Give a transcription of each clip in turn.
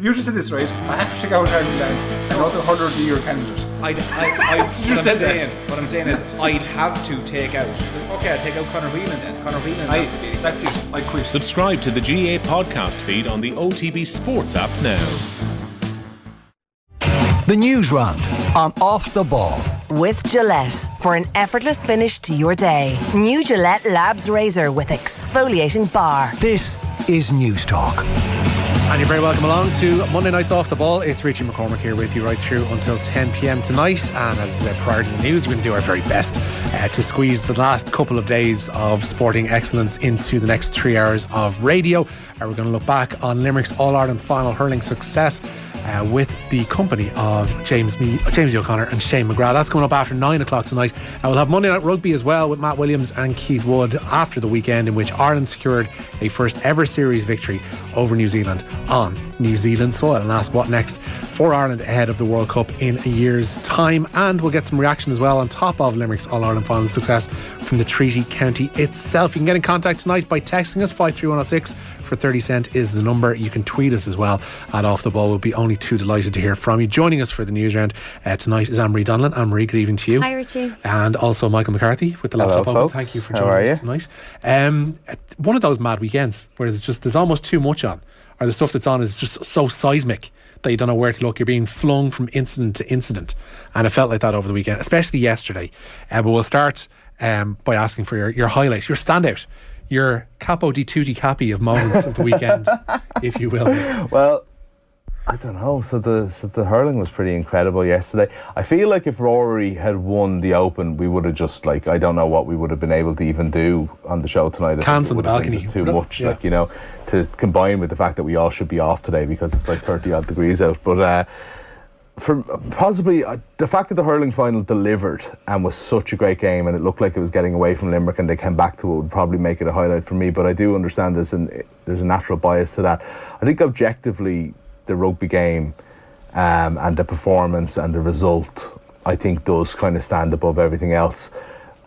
You just said this, right? I have to take out Harry Land, another hundred year candidate. I'd, I, I, You what, I'm said that. saying, what I'm saying is I'd have to take out. Okay, I'll take out Conor Whelan then. Conor Whelan I, have to be. that's it. I quit. Subscribe to the GA podcast feed on the OTB Sports app now. The news round on Off the Ball. With Gillette for an effortless finish to your day. New Gillette Labs Razor with exfoliating bar. This is Newstalk. And you're very welcome along to Monday Nights Off the Ball. It's Richie McCormack here with you right through until 10 pm tonight. And as I said prior to the news, we're going to do our very best uh, to squeeze the last couple of days of sporting excellence into the next three hours of radio. And we're going to look back on Limerick's All Ireland final hurling success. Uh, with the company of James Me- James O'Connor and Shane McGrath. That's coming up after nine o'clock tonight. And we'll have Monday Night Rugby as well with Matt Williams and Keith Wood after the weekend in which Ireland secured a first ever series victory over New Zealand on New Zealand soil. And ask what next for Ireland ahead of the World Cup in a year's time. And we'll get some reaction as well on top of Limerick's All Ireland final success from the Treaty County itself. You can get in contact tonight by texting us 53106 for 30 cent is the number. You can tweet us as well at Off the Ball. We'll be only too delighted to hear from you. Joining us for the news round uh, tonight is Anne Marie Donlan. Anne Marie, good evening to you. Hi, Richie. And also Michael McCarthy with the Hello, laptop on. folks. Thank you for How joining are us you? tonight. Um, one of those mad weekends where there's just there's almost too much on, or the stuff that's on is just so seismic that you don't know where to look. You're being flung from incident to incident, and it felt like that over the weekend, especially yesterday. Uh, but we'll start um, by asking for your, your highlight, your standout, your capo di tutti capi of moments of the weekend, if you will. Well, I don't know. So the so the hurling was pretty incredible yesterday. I feel like if Rory had won the Open, we would have just like I don't know what we would have been able to even do on the show tonight. I think Cans it on the balcony. too much. yeah. Like you know, to combine with the fact that we all should be off today because it's like thirty odd degrees out. But uh, for possibly uh, the fact that the hurling final delivered and was such a great game and it looked like it was getting away from Limerick and they came back to it would probably make it a highlight for me. But I do understand there's an there's a natural bias to that. I think objectively the rugby game um, and the performance and the result I think does kind of stand above everything else.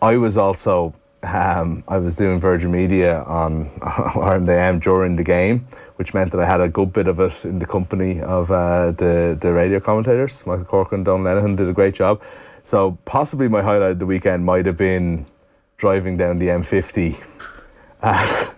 I was also um, I was doing Virgin Media on AM during the game, which meant that I had a good bit of it in the company of uh, the the radio commentators. Michael Corcoran, Don Lenihan did a great job. So possibly my highlight of the weekend might have been driving down the M50 at,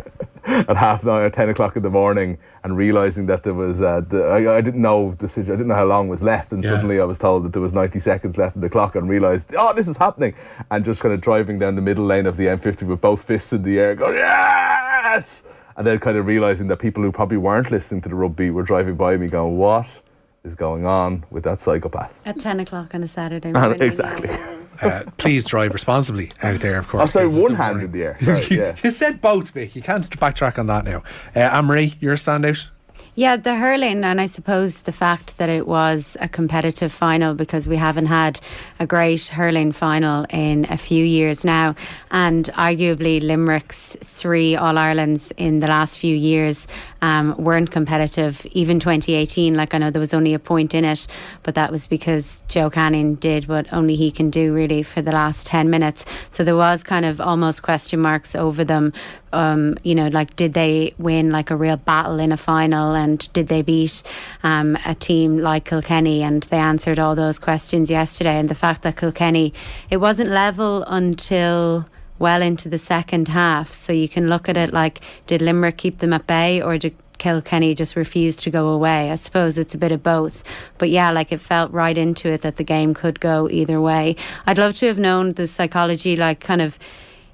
at half nine or ten o'clock in the morning and realizing that there was uh, the, I, I didn't know the I didn't know how long was left and Yeah. suddenly I was told that there was 90 seconds left in the clock and realized oh this is happening and just kind of driving down the middle lane of the M50 with both fists in the air going yes and then kind of realizing that people who probably weren't listening to the rugby were driving by me going what is going on with that psychopath At 10 o'clock on a Saturday And morning. exactly Uh, please drive responsibly out there, of course. oh sorry This one the hand warning. in the air sorry, you, yeah you said both, Vic. You can't backtrack on that now. Uh, Anne Marie, your standout. Yeah, the hurling, and I suppose the fact that it was a competitive final because we haven't had a great hurling final in a few years now. And arguably, Limerick's three All Irelands in the last few years um, weren't competitive. Even 2018, like I know there was only a point in it, but that was because Joe Canning did what only he can do really for the last 10 minutes. So there was kind of almost question marks over them um, you know, like did they win like a real battle in a final and did they beat um, a team like Kilkenny? And they answered all those questions yesterday. And the fact that Kilkenny, it wasn't level until well into the second half. So you can look at it like did Limerick keep them at bay or did Kilkenny just refuse to go away? I suppose it's a bit of both. But yeah, like it felt right into it that the game could go either way. I'd love to have known the psychology, like kind of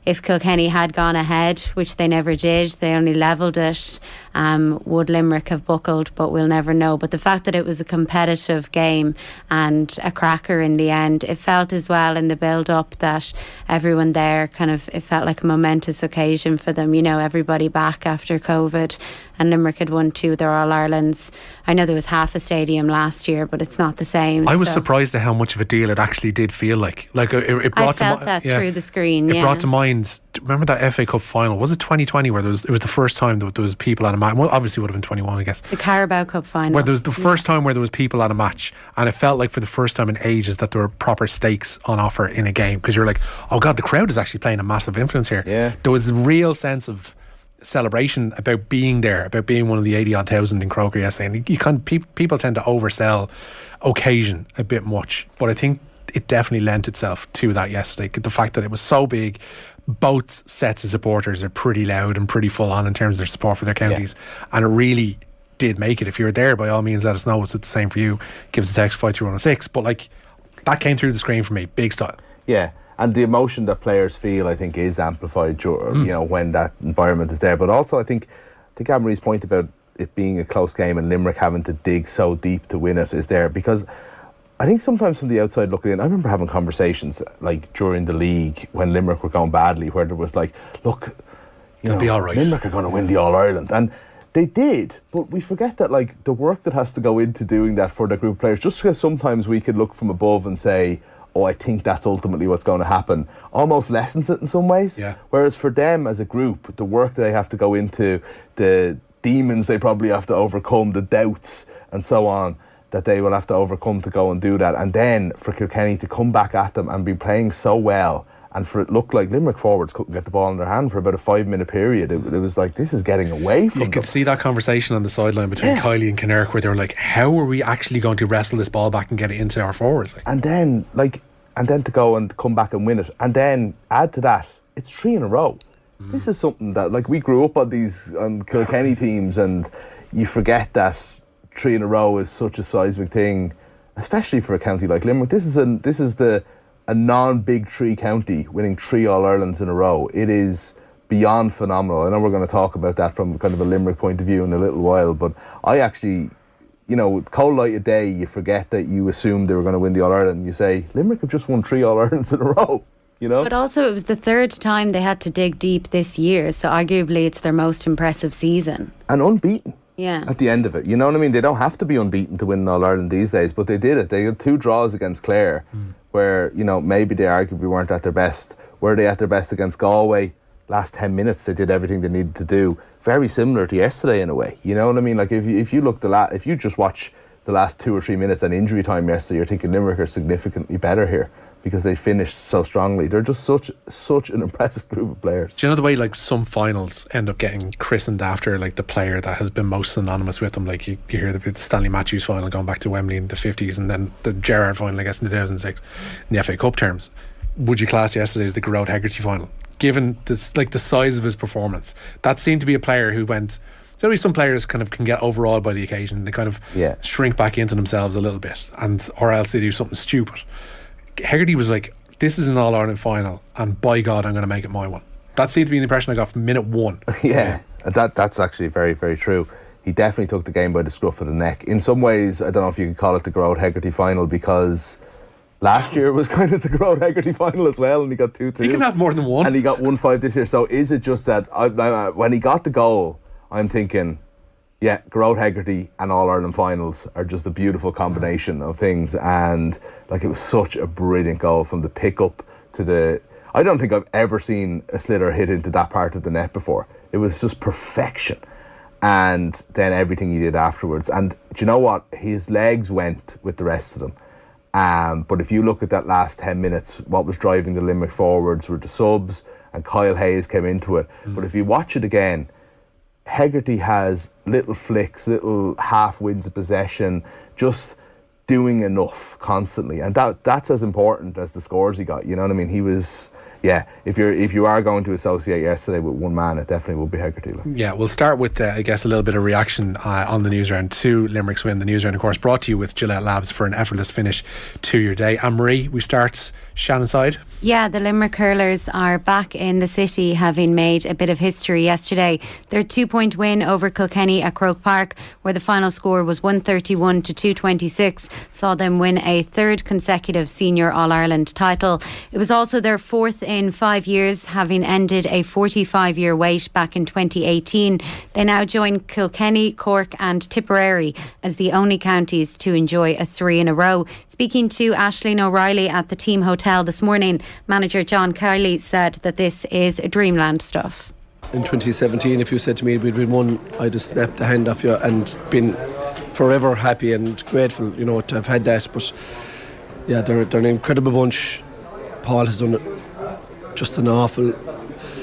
if Kilkenny had gone ahead, which they never did, they only levelled it. Um, would Limerick have buckled? But we'll never know. But the fact that it was a competitive game and a cracker in the end, it felt as well in the build up that everyone there kind of it felt like a momentous occasion for them. You know, everybody back after COVID, and Limerick had won two their All Irelands. I know there was half a stadium last year, but it's not the same. I was so- surprised at how much of a deal it actually did feel like. Like it, it I brought felt to mi- that yeah. through the screen. It yeah. brought to mind. Remember that FA Cup final? Was it 2020 where there was? It was the first time that there was people at a match. Well, obviously it would have been 21, I guess. the Carabao Cup final. Where there was the first time where there was people at a match, and it felt like for the first time in ages that there were proper stakes on offer in a game because you're like, oh god, the crowd is actually playing a massive influence here. Yeah. There was a real sense of celebration about being there, about being one of the 80 odd thousand in Croker yesterday. And you can pe- people tend to oversell occasion a bit much, but I think it definitely lent itself to that yesterday. The fact that it was so big, both sets of supporters are pretty loud and pretty full on in terms of their support for their counties, and it really did make it. If you're there, by all means, let us know. It's the same for you. Give us a text five three one zero six. But like that came through the screen for me, big style. Yeah, and the emotion that players feel, I think, is amplified. dur- mm. You know, when that environment is there. But also, I think, I think point about it being a close game and Limerick having to dig so deep to win it is there because. I think sometimes from the outside looking in, I remember having conversations like during the league when Limerick were going badly, where there was like, look, you They'll know, be all right. Limerick are going to win the All Ireland, and they did. But we forget that like the work that has to go into doing that for the group of players. Just because sometimes we could look from above and say, "Oh, I think that's ultimately what's going to happen," almost lessens it in some ways. Yeah. Whereas for them as a group, the work they have to go into, the demons they probably have to overcome, the doubts and so on that they will have to overcome to go and do that. And then for Kilkenny to come back at them and be playing so well. And for it looked like Limerick forwards couldn't get the ball in their hand for about a five minute period. It, it was like this is getting away from You them. could see that conversation on the sideline between Yeah. Kiely and Kinnerk where they were like, how are we actually going to wrestle this ball back and get it into our forwards? Like, and then like and then to go and come back and win it and then add to that it's three in a row this mm. is something that like we grew up on these on Kilkenny teams and you forget that three in a row is such a seismic thing especially for a county like Limerick this is an this is the a non-big three county winning three All-Irelands in a row it is beyond phenomenal I know we're going to talk about that from kind of a Limerick point of view in a little while but I actually you know, with cold light of day, you forget that you assumed they were going to win the All Ireland. You say Limerick have just won three All Irelands in a row. You know, But also, it was the third time they had to dig deep this year, so arguably it's their most impressive season. and unbeaten Yeah. at the end of it. You know what I mean? They don't have to be unbeaten to win an All Ireland these days, but they did it. They had two draws against Clare, hmm. where you know maybe they arguably weren't at their best. Were they at their best against Galway? Last ten minutes, they did everything they needed to do. Very similar to yesterday in a way. You know what I mean? Like if you, if you look the la- if you just watch the last two or three minutes and injury time yesterday, you're thinking Limerick are significantly better here because they finished so strongly. They're just such such an impressive group of players. do you know the way like some finals end up getting christened after like the player that has been most synonymous with them? Like you, you hear the Stanley Matthews final going back to Wembley in the 50s and then the Gerrard final, I guess, in 2006 in the FA Cup terms. Would you class yesterday as the Gearóid Hegarty final? Given this, like the size of his performance, that seemed to be a player who went. There's always some players kind of can get overawed by the occasion. They kind of Yeah. shrink back into themselves a little bit, and or else they do something stupid. Hegarty was like, "This is an All Ireland final, and by God, I'm going to make it my one." That seemed to be the impression I got from minute one. Yeah, that that's actually very very true. He definitely took the game by the scruff of the neck. In some ways, I don't know if you could call it the Gearóid Hegarty final because last year was kind of the Gearóid Hegarty final as well, and he got two two. He can have more than one. and he got one five this year. So is it just that I, I, when he got the goal, I'm thinking, yeah, Gearóid Hegarty and All Ireland finals are just a beautiful combination of things, and like it was such a brilliant goal from the pickup to the. I don't think I've ever seen a sliotar hit into that part of the net before. It was just perfection, and then everything he did afterwards. And do you know what? His legs went with the rest of them. Um, but if you look at that last 10 minutes, what was driving the Limerick forwards were the subs, and Kyle Hayes came into it. But if you watch it again, Hegarty has little flicks, little half wins of possession, just doing enough constantly, and that that's as important as the scores he got. You know what I mean? He was, yeah. If you're if you are going to associate yesterday with one man, it definitely will be Hegarty. Yeah, we'll start with, uh, I guess, a little bit of reaction uh, on the news round to Limerick's win. The news round, of course, brought to you with Gillette Labs for an effortless finish to your day. Anne Marie, we start Shannon side. Yeah, the Limerick hurlers are back in the city, having made a bit of history yesterday. Their two-point win over Kilkenny at Croke Park, where the final score was 131 to 226, saw them win a third consecutive senior All Ireland title. It was also their fourth in five years, having ended a 45-year wait back in 2018. They now join Kilkenny, Cork, and Tipperary as the only counties to enjoy a three in a row. Speaking to Ashleen O'Reilly at the team hotel this morning, manager John Kiely said that this is dreamland stuff. in 2017, if you said to me we'd win one, I'd have snapped the hand off you and been forever happy and grateful, you know, to have had that. But yeah, they're, they're an incredible bunch. Paul has done just an awful,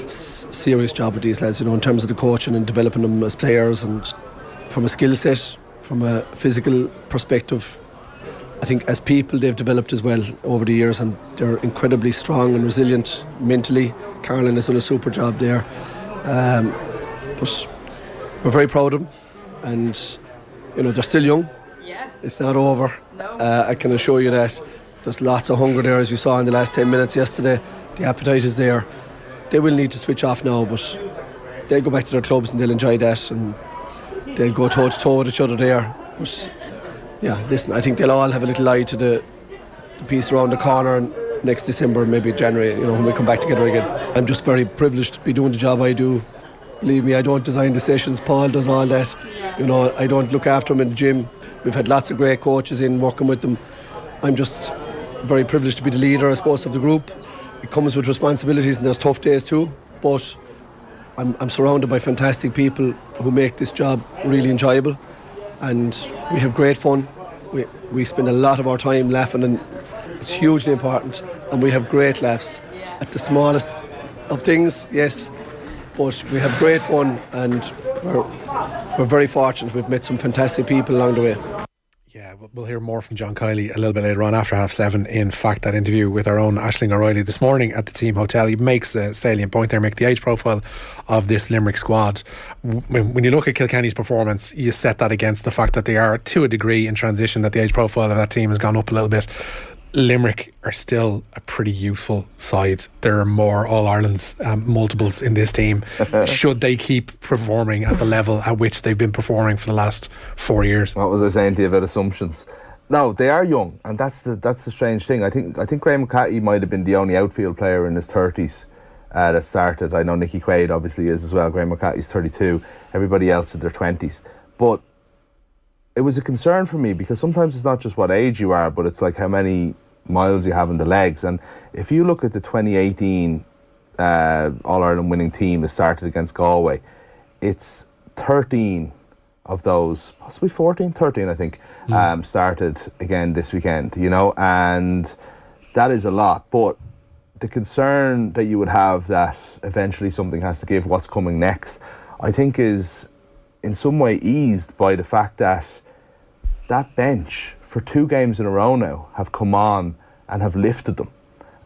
serious job with these lads, you know, in terms of the coaching and developing them as players and from a skill set, from a physical perspective. I think as people they've developed as well over the years and they're incredibly strong and resilient mentally. Carolyn has done a super job there. Um, but we're very proud of them and you know they're still young. Yeah. It's not over. No. Uh, I can assure you that there's lots of hunger there as you saw in the last 10 minutes yesterday. The appetite is there. They will need to switch off now but they'll go back to their clubs and they'll enjoy that and they'll go toe to toe with each other there. But yeah, listen, I think they'll all have a little eye to the, the piece around the corner and next December, maybe January, you know, when we come back together again. I'm just very privileged to be doing the job I do. Believe me, I don't design the sessions. Paul does all that. You know, I don't look after them in the gym. We've had lots of great coaches in working with them. I'm just very privileged to be the leader, I suppose, of the group. It comes with responsibilities and there's tough days too, but I'm, I'm surrounded by fantastic people who make this job really enjoyable and we have great fun. We, we spend a lot of our time laughing and it's hugely important and we have great laughs at the smallest of things, yes, but we have great fun and we're, we're very fortunate. We've met some fantastic people along the way. Yeah, we'll- hear more from John Kiely a little bit later on after half seven. In fact, that interview with our own Ashling O'Reilly this morning at the team hotel, he makes a salient point there, make the age profile of this Limerick squad. When you look at Kilkenny's performance, you set that against the fact that they are to a degree in transition, that the age profile of that team has gone up a little bit. Limerick are still a pretty youthful side. There are more All Ireland's um, multiples in this team. Should they keep performing at the level at which they've been performing for the last four years? What was I saying to you about assumptions? No, they are young, and that's the that's the strange thing. I think I think Graeme Mulcahy might have been the only outfield player in his thirties uh, that started. I know Nicky Quaid obviously is as well. Graeme Mulcahy's thirty two. Everybody else in their twenties, but it was a concern for me because sometimes it's not just what age you are, but it's like how many miles you have in the legs. And if you look at the 2018 uh, All Ireland winning team that started against Galway, it's 13 of those, possibly 14, 13, I think, um, started again this weekend, you know, and that is a lot. But the concern that you would have that eventually something has to give what's coming next, I think is in some way eased by the fact that that bench for two games in a row now have come on and have lifted them.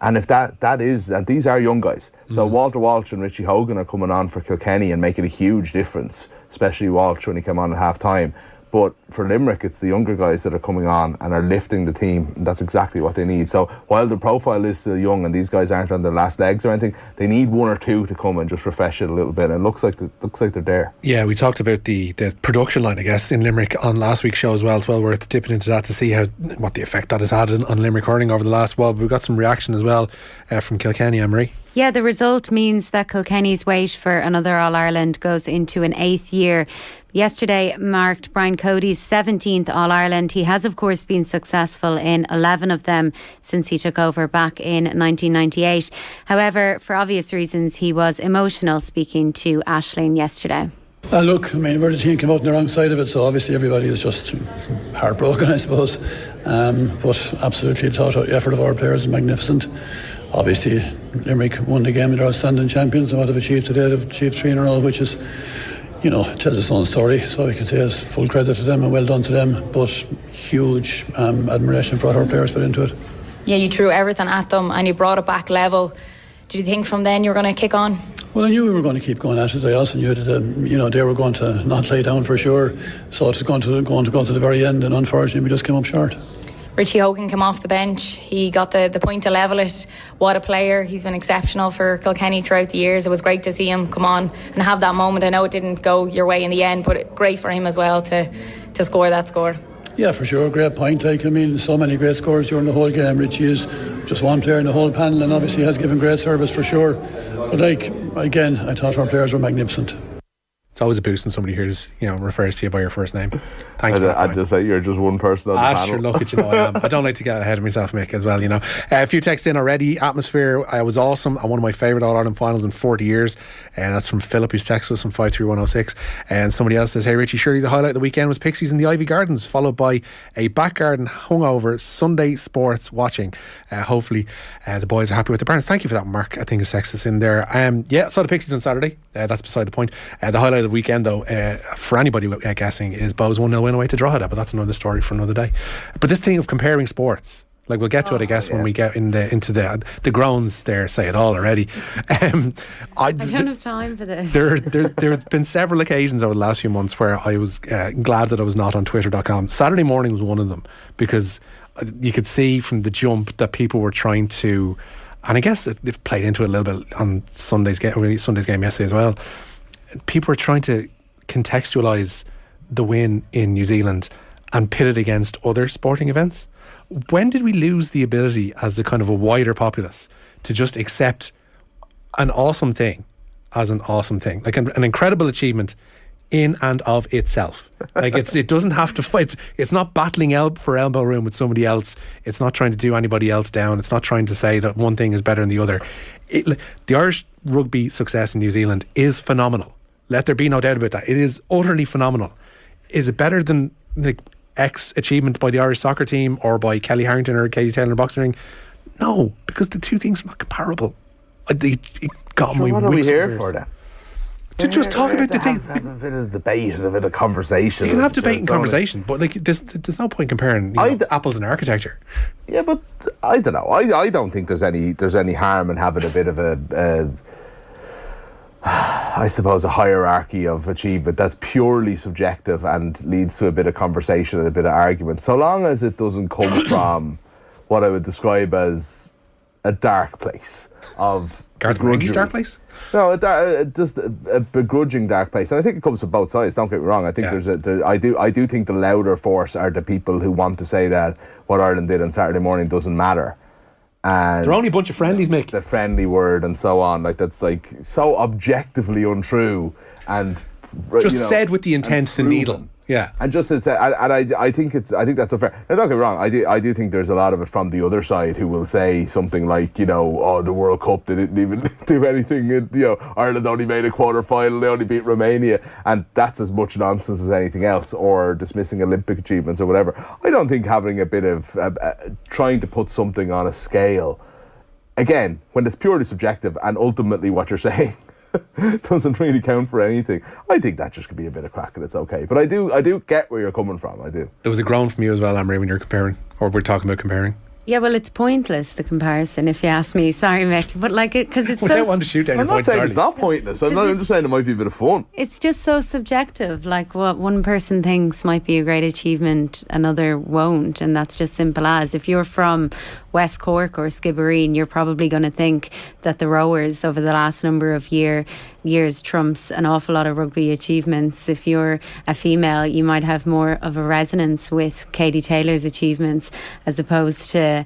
And if that that is and these are young guys. So mm. Walter Walsh and Richie Hogan are coming on for Kilkenny and making a huge difference, especially Walsh when he came on at half time. But for Limerick, it's the younger guys that are coming on and are lifting the team. And that's exactly what they need. So while the profile is still young and these guys aren't on their last legs or anything, they need one or two to come and just refresh it a little bit. And it looks like the, looks like they're there. Yeah, we talked about the, the production line, I guess, in Limerick on last week's show as well. It's well worth dipping into that to see how what the effect that has had on, Limerick hurling over the last while. But we've got some reaction as well uh, from Kilkenny, Marie. Yeah, the result means that Kilkenny's wait for another All Ireland goes into an eighth year. Yesterday marked Brian Cody's 17th All Ireland. He has, of course, been successful in 11 of them since he took over back in 1998. However, for obvious reasons, he was emotional speaking to Ashling yesterday. Uh, look, I mean, we're the team came out on the wrong side of it, so obviously everybody is just heartbroken, I suppose. Um, but absolutely, the thought the effort of our players is magnificent. Obviously, Limerick won the game, they're outstanding champions, and what they've achieved today, they've achieved three in a row, which is, you know, tells its own story. So I can say it's full credit to them and well done to them, but huge um, admiration for what our players put into it. Yeah, you threw everything at them and you brought it back level. Did you think from then you were going to kick on? Well, I knew we were going to keep going at it. I also knew that um, you know they were going to not lay down for sure. So it's going to going to go to the very end, and unfortunately, we just came up short. Richie Hogan came off the bench. He got the, the point to level it. What a player. He's been exceptional for Kilkenny throughout the years. It was great to see him come on and have that moment. I know it didn't go your way in the end, but great for him as well to, to score that score. Yeah, for sure, great point. Like I mean, so many great scores during the whole game. Richie is just one player in the whole panel, and obviously has given great service for sure. But like again, I thought our players were magnificent. It's always a boost when somebody hears, you know, refers to you by your first name. Thanks I'd. I'd just say you're just one person on the Ah, panel. sure, look at you know I am. I don't like to get ahead of myself, Mick, as well, you know. Uh, a few texts in already. Atmosphere, I was awesome. And one of my favourite All Ireland finals in 40 years. And that's from Philip, who's texted us from 53106. And somebody else says, Hey, Richie, surely the highlight of the weekend was Pixies in the Iveagh Gardens, followed by a back garden hungover Sunday sports watching. Uh, hopefully, uh, the boys are happy with the parents. Thank you for that, Mark. I think text is in there. Um, yeah, saw the Pixies on Saturday. Uh, that's beside the point. Uh, the highlight the weekend, though, uh, for anybody uh, guessing, is Bohs 1 0 win away to Drogheda, but that's another story for another day. But this thing of comparing sports, like we'll get to it, I guess, when we get in the into the the groans there, say it all already. Um, I, I don't have time for this. there, there, there have been several occasions over the last few months where I was uh, glad that I was not on Twitter.com. Saturday morning was one of them because uh, you could see from the jump that people were trying to, and I guess they've played into it a little bit on Sunday's game, Sunday's game yesterday as well. People are trying to contextualize the win in New Zealand and pit it against other sporting events. When did we lose the ability as a kind of a wider populace to just accept an awesome thing as an awesome thing, like an, an incredible achievement in and of itself. Like it's it doesn't have to fight. It's, it's not battling el- for elbow room with somebody else. It's not trying to do anybody else down. It's not trying to say that one thing is better than the other. It, the Irish rugby success in New Zealand is phenomenal. Let there be no doubt about that. It is utterly phenomenal. Is it better than the X achievement by the Irish soccer team or by Kellie Harrington or Katie Taylor in boxing ring? No, because the two things are not comparable. I- It, it got Sure, my what are we here up for ears. then? To just talk about the thing. have, have a bit of debate and a bit of conversation. You can have debate and it's only- conversation, but like there's there's no point comparing you know, apples and architecture. Yeah, but I don't know. I, I don't think there's any there's any harm in having a bit of a, a I suppose a hierarchy of achievement that's purely subjective and leads to a bit of conversation and a bit of argument. So long as it doesn't come from what I would describe as a dark place of Garth Marenghi's dark place? No, a dar- uh, just a, a begrudging dark place, and I think it comes from both sides. Don't get me wrong. I think there's a. There, I do. I do think the louder force are the people who want to say that what Ireland did on Saturday morning doesn't matter. And They're only a bunch of friendlies, Mick. The friendly word and so on, like that's like so objectively untrue and Just you know, said with the intent to needle. Yeah. And just it's, and, and I, I think it's, I think that's unfair. Now, don't get me wrong. I do, I do think there's a lot of it from the other side who will say something like, you know, oh, the World Cup they didn't even do anything. You know, Ireland only made a quarter final. They only beat Romania, and that's as much nonsense as anything else, or dismissing Olympic achievements or whatever. I don't think having a bit of uh, uh, trying to put something on a scale, again, when it's purely subjective, and ultimately what you're saying doesn't really count for anything. I think that just could be a bit of crack and it's okay. But I do I do get where you're coming from. I do. There was a groan from you as well, Amory, when you're comparing, or we're talking about comparing. Yeah, well, it's pointless the comparison, if you ask me. Sorry, Mick, but like it because it's We so don't want to shoot down I'm your not points, saying Darlie. it's not pointless. I'm, not, I'm just saying it might be a bit of fun. It's just so subjective. Like what one person thinks might be a great achievement, another won't, and that's just simple as. If you're from West Cork or Skibbereen, you're probably going to think that the rowers over the last number of year years trumps an awful lot of rugby achievements. If you're a female, you might have more of a resonance with Katie Taylor's achievements as opposed to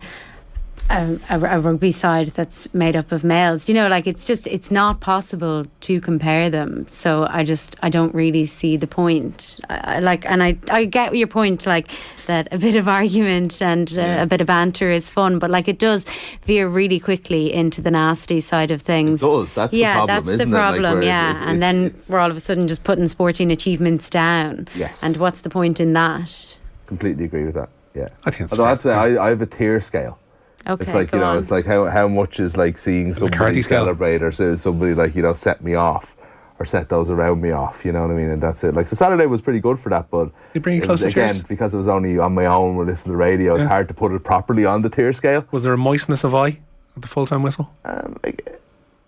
a, a, a rugby side that's made up of males. You know, like it's just it's not possible to compare them. So I just I don't really see the point. I, I like, and I I get your point, like that a bit of argument and uh, a bit of banter is fun, but like it does veer really quickly into the nasty side of things. It does. That's the yeah, problem, that's isn't the it? Like, problem. where yeah, it- and then we're all of a sudden just putting sporting achievements down. Yes. And what's the point in that? Completely agree with that. Yeah. I think it's Although I'd say I, I have a tier scale. Okay, it's like go you know, on. it's like how how much is like seeing somebody celebrate or say somebody like you know set me off or set those around me off. You know what I mean? And that's it. Like so, Saturday was pretty good for that, but You bring it it was, close again yours? because it was only on my own. We're listening to the radio. It's Yeah. hard to put it properly on the tier scale. Was there a moistness of eye at the full time whistle? Um,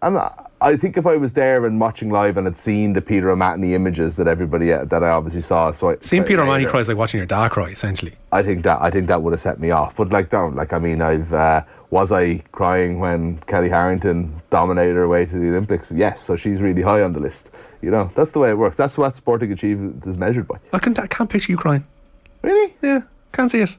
I'm I think if I was there and watching live and had seen the Peter O'Mahony images that everybody uh, that I obviously saw, so I, Seeing Peter O'Mahony later, cries like watching your dad cry, essentially. I think that I think that would have set me off. But like, don't like. I mean, I've uh, was I crying when Kellie Harrington dominated her way to the Olympics? Yes. So she's really high on the list. You know, that's the way it works. That's what sporting achievement is measured by. I can't, I can't picture you crying. Really? Yeah, can't see it.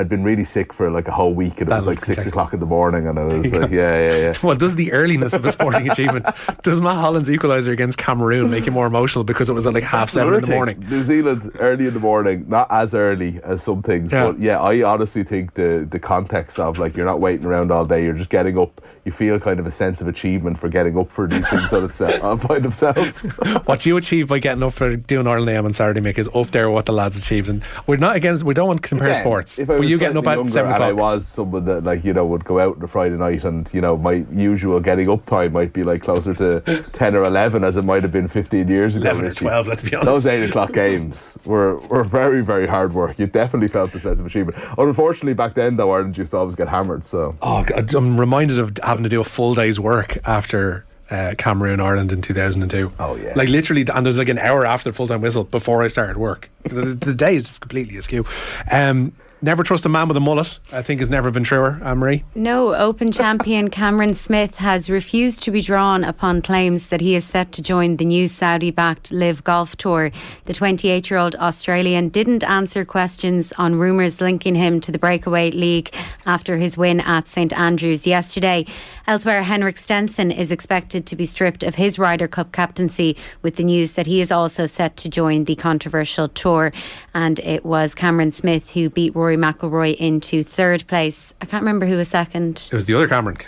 I'd been really sick for like a whole week, and it That was like six o'clock in the morning, and I was like, yeah, yeah, yeah. Well, does the earliness of a sporting achievement, does Matt Holland's equaliser against Cameroon make you more emotional because it was at like half seven in the morning? New Zealand early in the morning, not as early as some things, Yeah. but yeah, I honestly think the the context of like you're not waiting around all day, you're just getting up. You feel kind of a sense of achievement for getting up for these things on, itself, on by themselves. What you achieve by getting up for doing Ireland AM on Saturday, Mick, is up there with what the lads achieved. And we're not against, we don't want to compare Again, sports. But you getting up at younger seven and I was someone that like you know would go out on a Friday night, and you know my usual getting up time might be like closer to ten or eleven, as it might have been fifteen years ago. 11 or 12, let's be honest. Those eight o'clock games were were very very hard work. You definitely felt the sense of achievement. Unfortunately, back then though, Ireland used to always get hammered. So Oh, God, I'm reminded of having to do a full day's work after uh, Cameroon Ireland in 2002. Oh, yeah. Like literally, and there's like an hour after full time whistle before I started work. the, the day is just completely askew. Um, never trust a man with a mullet. I think has never been truer. Anne Marie. No, Open champion Cameron Smith has refused to be drawn upon claims that he is set to join the new Saudi backed LIV Golf Tour. The 28 year old Australian didn't answer questions on rumours linking him to the Breakaway League after his win at St Andrews yesterday. Elsewhere, Henrik Stenson is expected to be stripped of his Ryder Cup captaincy with the news that he is also set to join the controversial tour. And it was Cameron Smith who beat Rory McIlroy into third place. I can't remember who was second. It was the other Cameron.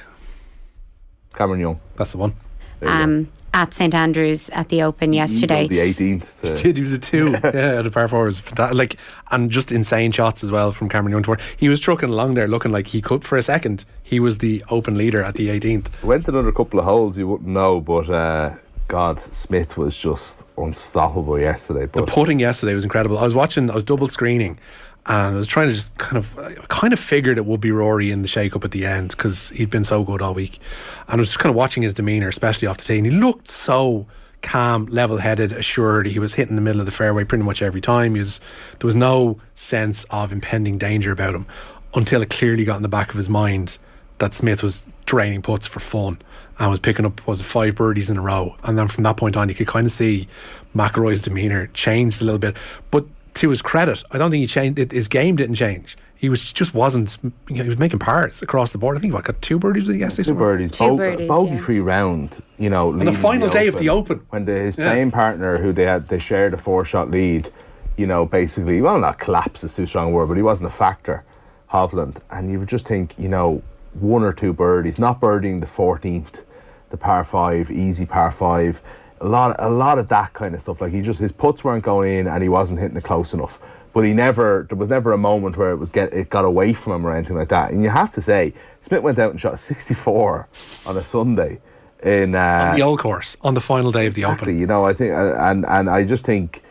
Cameron Young. That's the one. um, at St Andrews at the Open yesterday. the 18th. He did. He was a two. yeah, the par four was fantastic. Like, and just insane shots as well from Cameron Young. Tour. He was trucking along there, looking like he could for a second. He was the open leader at the 18th. went another couple of holes, you wouldn't know, but uh, God, Smith was just unstoppable yesterday. The But putting yesterday was incredible. I was watching. I was double screening, and I was trying to just kind of, kind of figured it would be Rory in the shake up at the end because he'd been so good all week, and I was just kind of watching his demeanor, especially off the tee, and he looked so calm, level-headed, assured. He was hitting the middle of the fairway pretty much every time. He was, there was no sense of impending danger about him until it clearly got in the back of his mind that Smith was draining putts for fun and was picking up was five birdies in a row, and then from that point on, you could kind of see McIlroy's demeanor changed a little bit. But to his credit, I don't think he changed. It, his game didn't change. He was just wasn't. You know, he was making pars across the board. I think what got two birdies yesterday. two birdies, Two bo- birdies, bogey yeah. free round. You know, the leading final day of the Open. when the, his Yeah. playing partner, who they had, they shared a four shot lead. You know, basically, well, not collapse is too strong a word, but he wasn't a factor. Hovland, and you would just think, you know, one or two birdies, not birding the fourteenth, the par five, easy par five. A lot, a lot of that kind of stuff. Like he just his putts weren't going in, and he wasn't hitting it close enough. But he never, there was never a moment where it was get it got away from him or anything like that. And you have to say, Smith went out and shot 64 on a Sunday in uh, on the old course on the final day of the Exactly. Open. You know, I think, and and I just think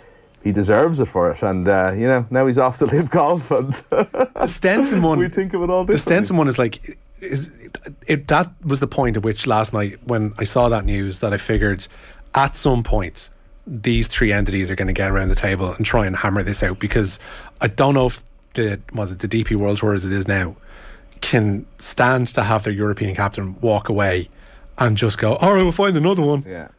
he deserves it for it. And uh, you know, now he's off to LIV Golf, and The Stenson one. we think of it all the. Stenson one is like is it, that was the point at which last night when I saw that news that I figured at some point these three entities are going to get around the table and try and hammer this out because I don't know if the was it the DP World Tour as it is now can stand to have their European captain walk away and just go all right we'll find another one Yeah.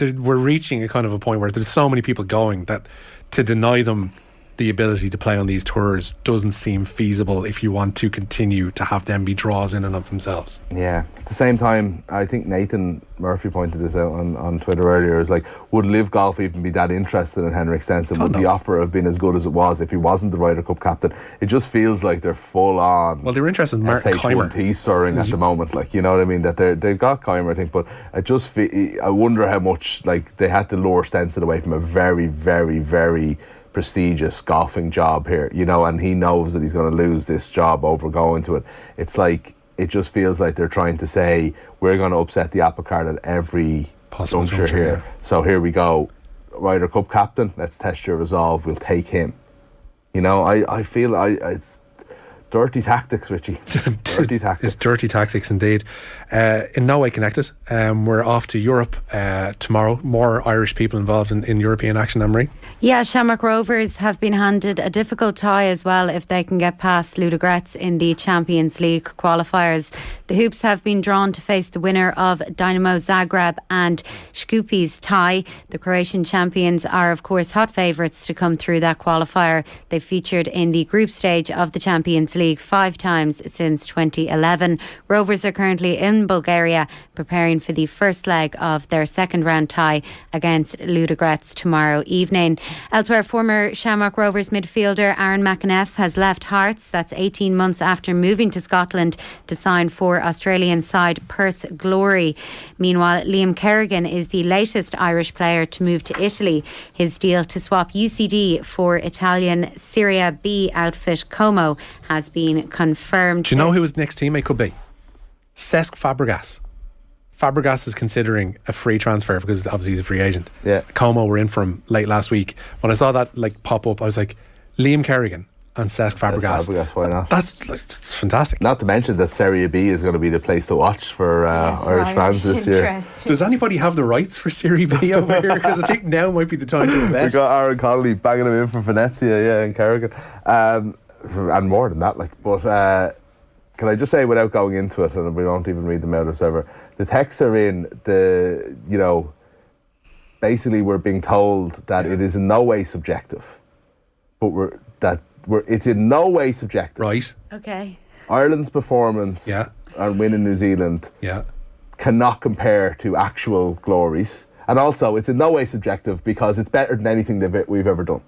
We're reaching a kind of a point where there's so many people going that to deny them the ability to play on these tours doesn't seem feasible if you want to continue to have them be draws in and of themselves. Yeah. At the same time, I think Nathan Murphy pointed this out on, on Twitter earlier. Is like, would LIV Golf even be that interested in Henrik Stenson? Oh, would no. the offer have been as good as it was if he wasn't the Ryder Cup captain? It just feels like they're full on. Well, they're interested in Martin Kaymer. SH1T stirring at the moment, like you know what I mean. That they they've got Kaymer, I think, but I just fe- I wonder how much like they had to lure Stenson away from a very, very, very prestigious golfing job here, you know, and he knows that he's going to lose this job over going to it. It's like it just feels like they're trying to say we're going to upset the apple cart at every Possible juncture juncture, here. So here we go, Ryder Cup captain. Let's test your resolve. We'll take him. You know, I, I feel I it's dirty tactics, Richie. dirty tactics. It's dirty tactics indeed. Uh, in no way connected. Um, we're off to Europe uh, tomorrow. More Irish people involved in, in European action, Emery. Yeah, Shamrock Rovers have been handed a difficult tie as well if they can get past Ludogorets in the Champions League qualifiers. The Hoops have been drawn to face the winner of Dynamo Zagreb and Škupi's tie. The Croatian champions are, of course, hot favourites to come through that qualifier. They featured in the group stage of the Champions League five times since 2011. Rovers are currently in Bulgaria preparing for the first leg of their second round tie against Ludogorets tomorrow evening. Elsewhere, former Shamrock Rovers midfielder Aaron McEneff has left Hearts. That's 18 months after moving to Scotland to sign for Australian side Perth Glory. Meanwhile, Liam Kerrigan is the latest Irish player to move to Italy. His deal to swap UCD for Italian Serie B outfit Como has been confirmed. Do you know who his next teammate could be? Cesc Fabregas. Fabregas is considering a free transfer because obviously he's a free agent. Yeah. Como were in for him late last week. When I saw that like pop up, I was like, Liam Kerrigan and Cesc Fabregas. Fabregas, why not? That's like, it's fantastic. Not to mention that Serie B is going to be the place to watch for uh, Irish fans this year. Does anybody have the rights for Serie B over here? Because I think now might be the time to invest. We invest. got Aaron Connolly banging him in for Venezia, yeah, and Kerrigan, um, and more than that. Like, but uh, can I just say, without going into it, and we don't even read them out as ever, the texts are in the, you know, basically we're being told that it is in no way subjective, but we're that we're it's in no way subjective. Right. Okay. Ireland's performance, Yeah. and win in New Zealand, Yeah. cannot compare to actual glories. And also, it's in no way subjective because it's better than anything that we've ever done.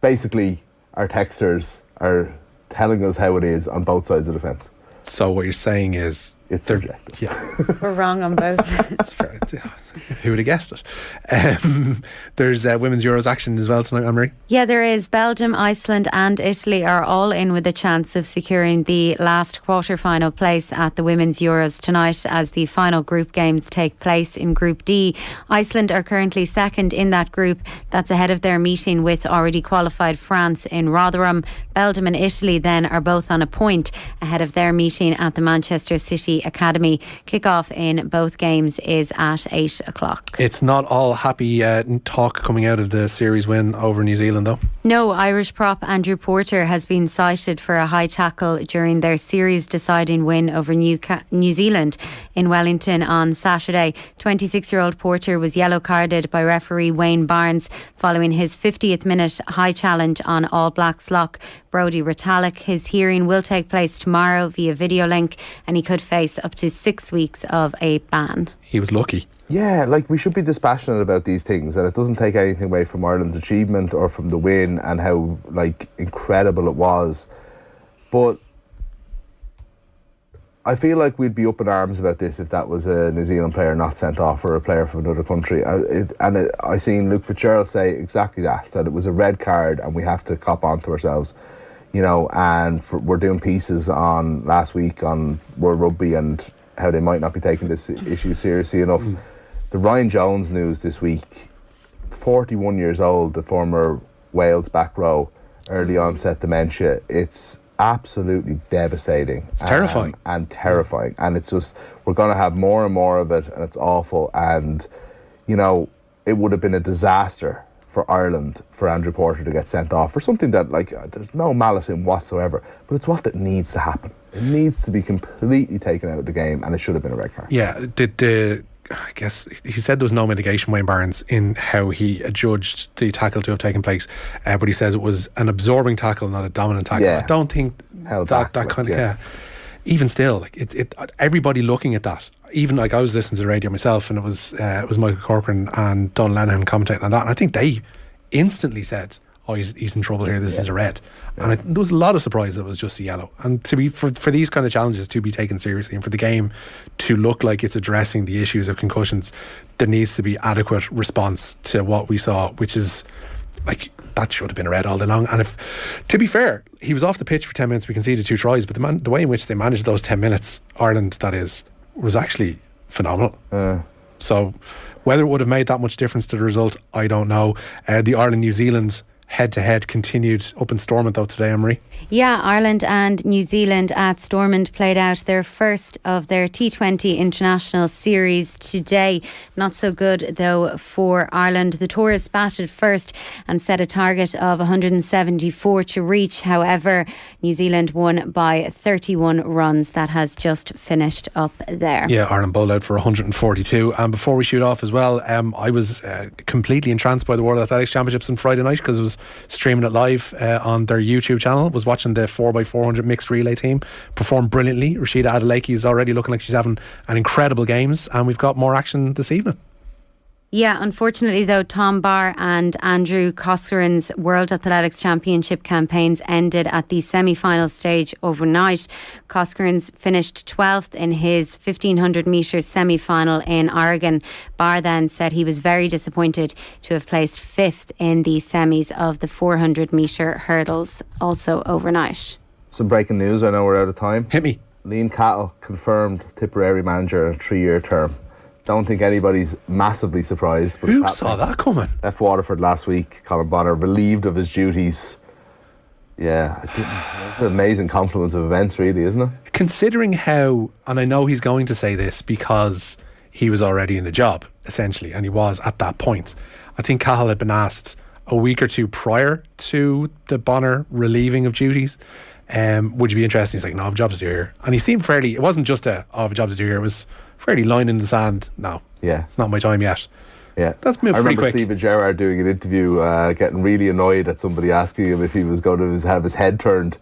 Basically, our texters are telling us how it is on both sides of the fence. So what you're saying is it's subjective. Yeah. We're wrong on both. That's fair. Who would have guessed it? Um, there's uh, women's Euros action as well tonight, Anne-Marie. Yeah, there is. Belgium, Iceland, and Italy are all in with a chance of securing the last quarter final place at the Women's Euros tonight as the final group games take place in Group D. Iceland are currently second in that group. That's ahead of their meeting with already qualified France in Rotherham. Belgium and Italy then are both on a point ahead of their meeting at the Manchester City Academy. Kick-off in both games is at 8 o'clock. It's not all happy uh, talk coming out of the series win over New Zealand, though. No, Irish prop Andrew Porter has been cited for a high tackle during their series deciding win over New, Ca- New Zealand in Wellington on Saturday. 26 year old Porter was yellow carded by referee Wayne Barnes following his 50th minute high challenge on All Blacks lock Brodie Retallick. His hearing will take place tomorrow via video link and he could face up to six weeks of a ban. He was lucky. Yeah, like we should be dispassionate about these things, and it doesn't take anything away from Ireland's achievement or from the win and how like incredible it was. But I feel like we'd be up in arms about this if that was a New Zealand player not sent off or a player from another country. I, it, and it, I seen Luke Fitzgerald say exactly that that it was a red card and we have to cop on to ourselves, you know. And for, we're doing pieces on last week on World Rugby and how they might not be taking this issue seriously enough. The Ryan Jones news this week, 41 years old, the former Wales back row, early onset dementia. It's absolutely devastating. It's terrifying. Um, and terrifying. And it's just, we're going to have more and more of it, and it's awful. And, you know, it would have been a disaster for Ireland for Andrew Porter to get sent off for something that, like, uh, there's no malice in whatsoever, but it's what that needs to happen. It needs to be completely taken out of the game, and it should have been a red card. Yeah, the, the I guess he said there was no mitigation, Wayne Barnes, in how he judged the tackle to have taken place, uh, but he says it was an absorbing tackle, not a dominant tackle. Yeah. I don't think Held that that kind of yeah. yeah. Even still, like it, it, everybody looking at that, even like I was listening to the radio myself, and it was uh, it was Michael Corcoran and Don Lenihan commentating on that, and I think they instantly said, "Oh, he's, he's in trouble here. This is a red." And I, there was a lot of surprise that it was just a yellow. And to be for for these kind of challenges to be taken seriously, and for the game to look like it's addressing the issues of concussions, there needs to be adequate response to what we saw, which is like that should have been a red all day long. And if, to be fair, he was off the pitch for ten minutes. We conceded two tries, but the man, the way in which they managed those ten minutes, Ireland that is, was actually phenomenal. So whether it would have made that much difference to the result, I don't know. Uh, the Ireland New Zealand head to head continued up in Stormont though today, Emery. Yeah, Ireland and New Zealand at Stormont played out their first of their T20 international series today. Not so good though for Ireland. The tourists batted first and set a target of 174 to reach. However, New Zealand won by 31 runs. That has just finished up there. Yeah, Ireland bowled out for 142. And before we shoot off as well, um, I was uh, completely entranced by the World Athletics Championships on Friday night because it was streaming it live uh, on their YouTube channel. Was watching the 4x400 mixed relay team perform brilliantly. Rhasidat Adeleke is already looking like she's having an incredible games, and we've got more action this evening. Yeah, unfortunately, though, Tom Barr and Andrew Coscoran's World Athletics Championship campaigns ended at the semi final stage overnight. Coscoran's finished 12th in his 1500 metres semi final in Oregon. Barr then said he was very disappointed to have placed fifth in the semis of the 400 metre hurdles, also overnight. Some breaking news. I know we're out of time. Hit me. Liam Cahill confirmed Tipperary manager in a three-year term. Don't think anybody's massively surprised. But Who it's saw that coming? F. Waterford last week. Colin Bonner relieved of his duties. Yeah, it's an amazing confluence of events, really, isn't it? Considering how, and I know he's going to say this because he was already in the job, essentially, and he was at that point. I think Cahill had been asked a week or two prior to the Bonner relieving of duties. Um, would you be interested? He's like, no, I have a job to do here. And he seemed fairly, it wasn't just a, oh, I have a job to do here. It was fairly line in the sand. No, Yeah. it's not my time yet. Yeah, That's moved I remember quick. Steven Gerrard doing an interview, uh, getting really annoyed at somebody asking him if he was going to have his head turned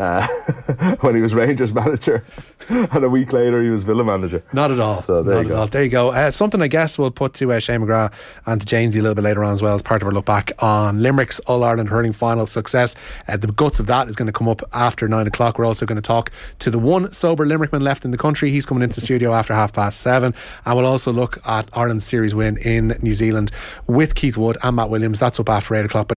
uh, when he was Rangers manager, and a week later he was Villa manager. Not at all. So there Not you at go. all. There you go. Uh, something I guess we'll put to uh, Shane McGrath and to Jamesy a little bit later on as well as part of our look back on Limerick's All Ireland hurling final success. Uh, the guts of that is going to come up after nine o'clock. We're also going to talk to the one sober Limerickman left in the country. He's coming into the studio after half past seven. And we'll also look at Ireland's series win in New Zealand with Keith Wood and Matt Williams. That's up after eight o'clock. But